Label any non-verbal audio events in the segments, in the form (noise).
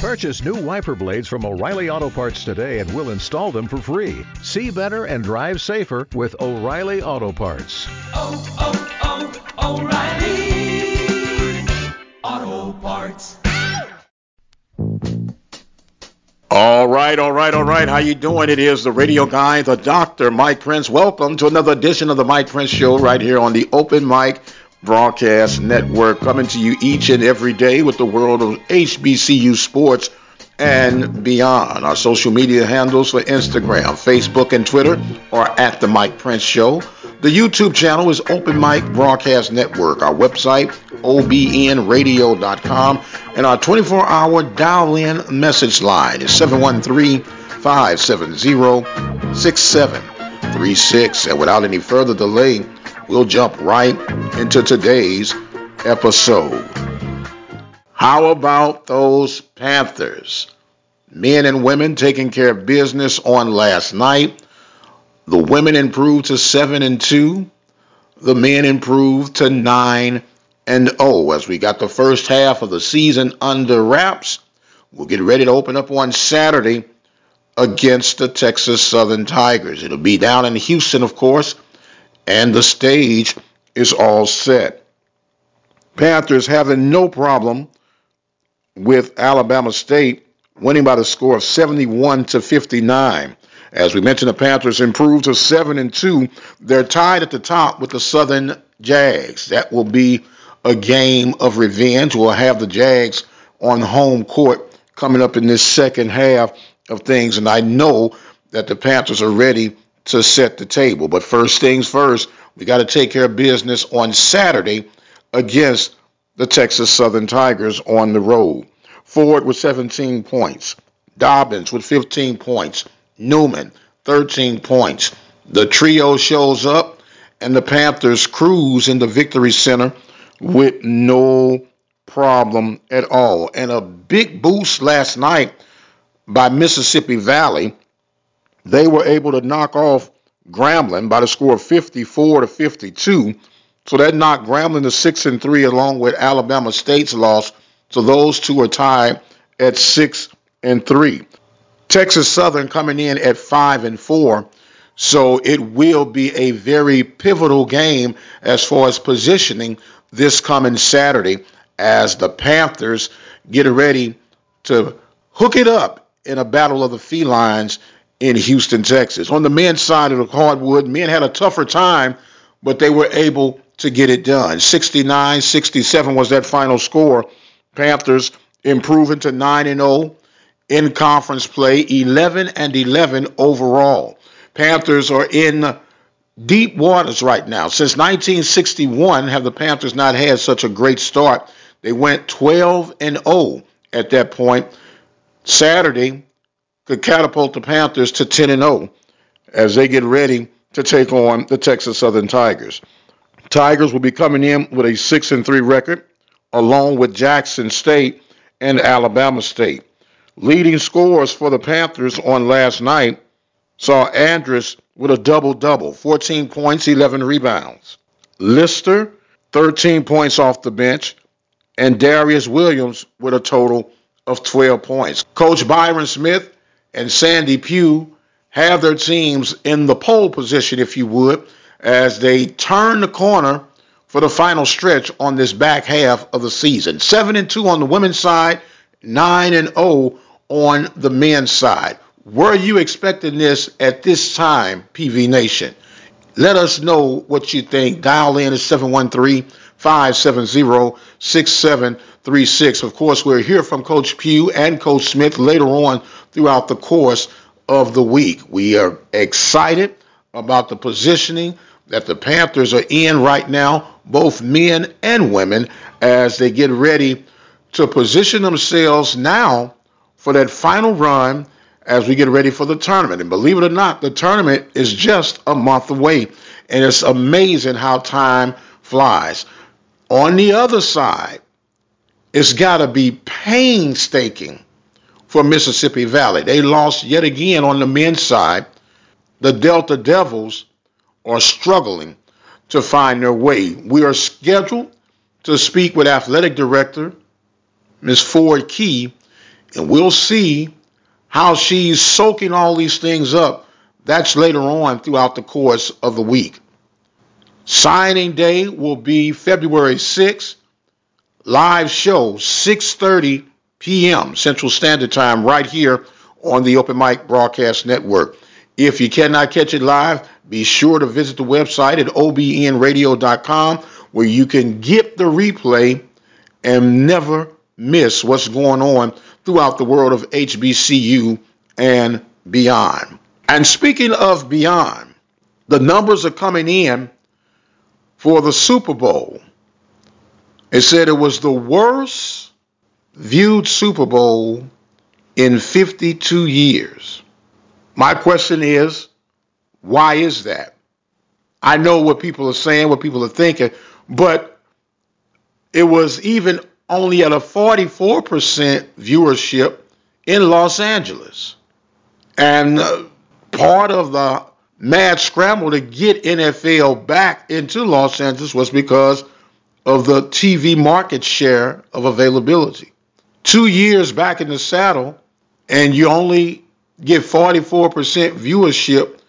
Purchase new wiper blades from O'Reilly Auto Parts today and we'll install them for free. See better and drive safer with O'Reilly Auto Parts. Oh, oh, oh, O'Reilly Auto Parts. All right, all right, all right. How you doing? It is the radio guy, the doctor, Mike Prince. Welcome to another edition of the Mike Prince Show right here on the Open Mic Broadcast Network, coming to you each and every day with the world of HBCU sports and beyond. Our social media handles for Instagram, Facebook, and Twitter are at the Mike Prince Show. The YouTube channel is Open Mic Broadcast Network. Our website, obnradio.com, and our 24-hour dial-in message line is 713-570-6736. And without any further delay, we'll jump right into today's episode. How about those Panthers? Men and women taking care of business on last night. The women improved to 7 and 2. The men improved to 9 and 0 as we got the first half of the season under wraps. We'll get ready to open up on Saturday against the Texas Southern Tigers. It'll be down in Houston, of course, and the stage is all set. Panthers having no problem with Alabama State winning by the score of 71 to 59. As we mentioned, the Panthers improved to 7 and 2. They're tied at the top with the Southern Jags. That will be a game of revenge. We'll have the Jags on home court coming up in this second half of things, and I know that the Panthers are ready to set the table. But first things first, we got to take care of business on Saturday against the Texas Southern Tigers on the road. Ford with 17 points. Dobbins with 15 points. Newman, 13 points. The trio shows up, and the Panthers cruise in the Victory Center with no problem at all. And a big boost last night by Mississippi Valley. They were able to knock off Grambling by the score of 54 to 52. So that knocked Grambling to 6 and 3 along with Alabama State's loss. So those two are tied at 6 and 3. Texas Southern coming in at 5 and 4. So it will be a very pivotal game as far as positioning this coming Saturday as the Panthers get ready to hook it up in a battle of the felines in Houston, Texas. On the men's side of the hardwood, men had a tougher time, but they were able to get it done. 69 67 was that final score. Panthers improving to 9 and 0 in conference play, 11 and 11 overall. Panthers are in deep waters right now. Since 1961 have the Panthers not had such a great start. They went 12 and 0 at that point. Saturday could catapult the Panthers to 10 and 0 as they get ready to take on the Texas Southern Tigers. Tigers will be coming in with a 6 and 3 record along with Jackson State and Alabama State. Leading scores for the Panthers on last night saw Andrus with a double double 14 points, 11 rebounds. Lister, 13 points off the bench, and Darius Williams with a total of 12 points. Coach Byron Smith and Sandy Pugh have their teams in the pole position, if you would, as they turn the corner for the final stretch on this back half of the season. 7 and 2 on the women's side, 9 and 0 on the men's side. Were you expecting this at this time, PV Nation? Let us know what you think. Dial in at 713 570 6736. Of course, we'll hear from Coach Pugh and Coach Smith later on throughout the course of the week. We are excited about the positioning that the Panthers are in right now, both men and women, as they get ready to position themselves now for that final run as we get ready for the tournament. And believe it or not, the tournament is just a month away. And it's amazing how time flies. On the other side, it's got to be painstaking for Mississippi Valley. They lost yet again on the men's side. The Delta Devils are struggling to find their way. We are scheduled to speak with athletic director Ms. Ford Key And we'll see how she's soaking all these things up. That's later on throughout the course of the week. Signing day will be February 6th. Live show 6:30 p.m. Central Standard Time right here on the Open Mic Broadcast Network. If you cannot catch it live, be sure to visit the website at obnradio.com where you can get the replay and never miss what's going on throughout the world of HBCU and beyond. And speaking of beyond, the numbers are coming in for the Super Bowl. It said it was the worst viewed Super Bowl in 52 years. My question is, why is that? I know what people are saying, what people are thinking, but it was even only at a 44% viewership in Los Angeles. And uh, part of the mad scramble to get NFL back into Los Angeles was because of the TV market share of availability. Two years back in the saddle, and you only get 44% viewership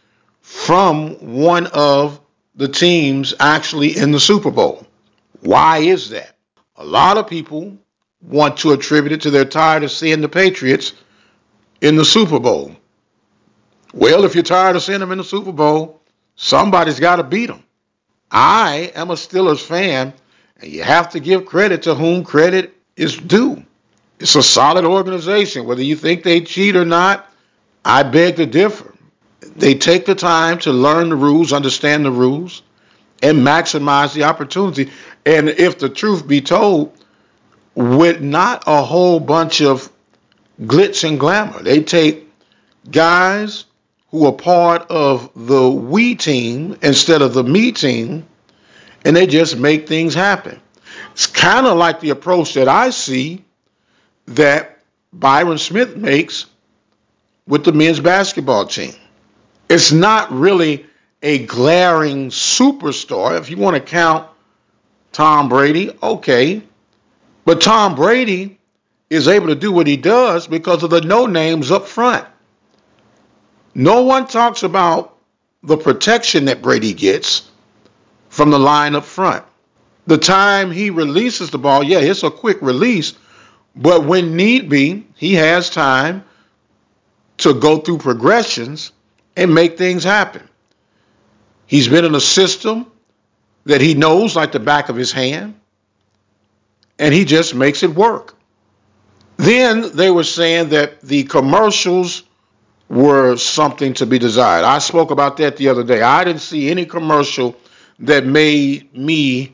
from one of the teams actually in the Super Bowl. Why is that? A lot of people want to attribute it to their tired of seeing the Patriots in the Super Bowl. Well, if you're tired of seeing them in the Super Bowl, somebody's got to beat them. I am a Steelers fan, and you have to give credit to whom credit is due. It's a solid organization. Whether you think they cheat or not, I beg to differ. They take the time to learn the rules, understand the rules, and maximize the opportunity. And if the truth be told, with not a whole bunch of glitz and glamour, they take guys who are part of the we team instead of the me team, and they just make things happen. It's kind of like the approach that I see that Byron Smith makes with the men's basketball team. It's not really a glaring superstar. If you want to count Tom Brady, okay. But Tom Brady is able to do what he does because of the no names up front. No one talks about the protection that Brady gets from the line up front. The time he releases the ball, yeah, it's a quick release, but when need be, he has time to go through progressions and make things happen. He's been in a system that he knows like the back of his hand, and he just makes it work. Then they were saying that the commercials were something to be desired. I spoke about that the other day. I didn't see any commercial that made me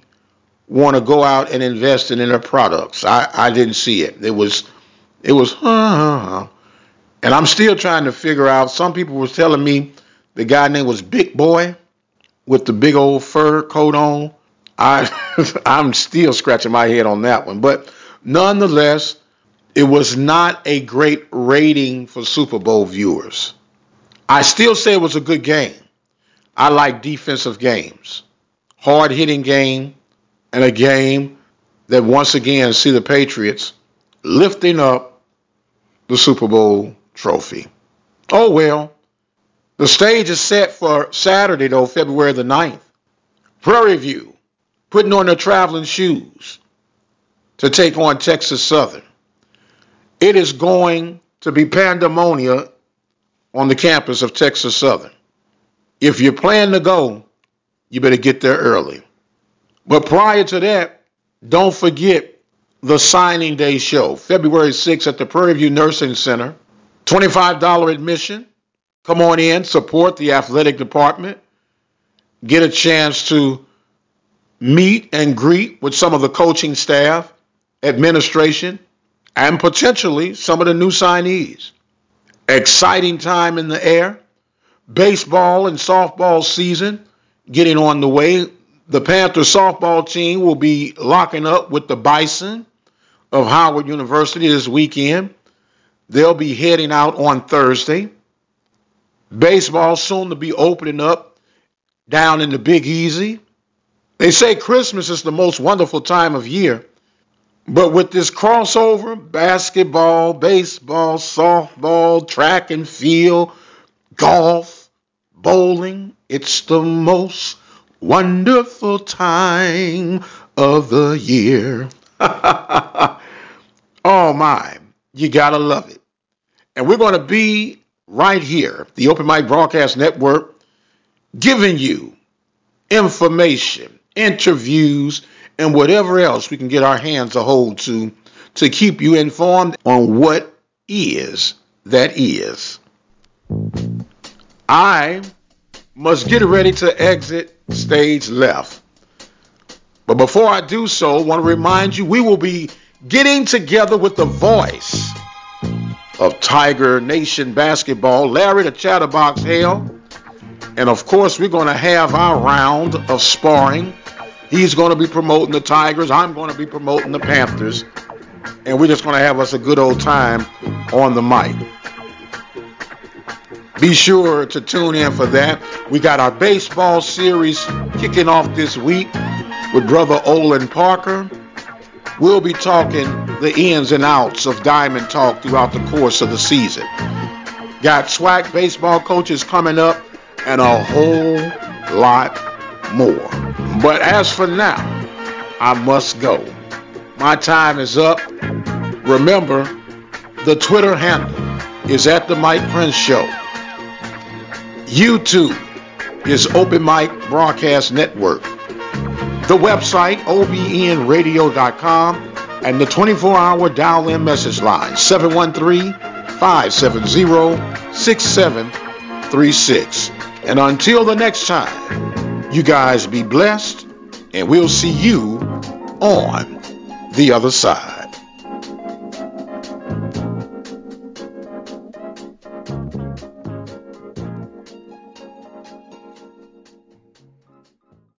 want to go out and invest in their products. I, I didn't see it. It was it was huh, and I'm still trying to figure out. Some people were telling me the guy name was Big Boy with the big old fur coat on. I (laughs) I'm still scratching my head on that one, but nonetheless, it was not a great rating for Super Bowl viewers. I still say it was a good game. I like defensive games, hard hitting game, and a game that once again see the Patriots lifting up the Super Bowl trophy. Oh well, the stage is set for Saturday though, February the 9th. Prairie View putting on their traveling shoes to take on Texas Southern. It is going to be pandemonium on the campus of Texas Southern. If you plan to go, you better get there early. But prior to that, don't forget the signing day show, February 6th at the Prairie View Nursing Center. $25 admission. Come on in, support the athletic department, get a chance to meet and greet with some of the coaching staff, administration, and potentially some of the new signees. Exciting time in the air. Baseball and softball season getting on the way. The Panther softball team will be locking up with the Bison of Howard University this weekend. They'll be heading out on Thursday. Baseball soon to be opening up down in the Big Easy. They say Christmas is the most wonderful time of year, But with this crossover, basketball, baseball, softball, track and field, golf, bowling, it's the most wonderful time of the year. (laughs) oh my, you gotta love it. And we're to be right here, the Open Mic Broadcast Network, giving you information, interviews, and whatever else we can get our hands a hold to to keep you informed on what is that is. I must get ready to exit stage left. But before I do so, I want to remind you we will be getting together with the voice of Tiger Nation basketball, Larry the Chatterbox Hale. And of course, we're going to have our round of sparring. He's going to be promoting the Tigers. I'm going to be promoting the Panthers. And we're just going to have us a good old time on the mic. Be sure to tune in for that. We got our baseball series kicking off this week with brother Olin Parker. We'll be talking the ins and outs of Diamond Talk throughout the course of the season. Got swag baseball coaches coming up and a whole lot more. But as for now, I must go. My time is up. Remember, the Twitter handle is at the Mike Prince Show. YouTube is Open Mic Broadcast Network. The website, obnradio.com, and the 24 hour dial in message line, 713 570 6736. And until the next time, you guys be blessed, and we'll see you on the other side.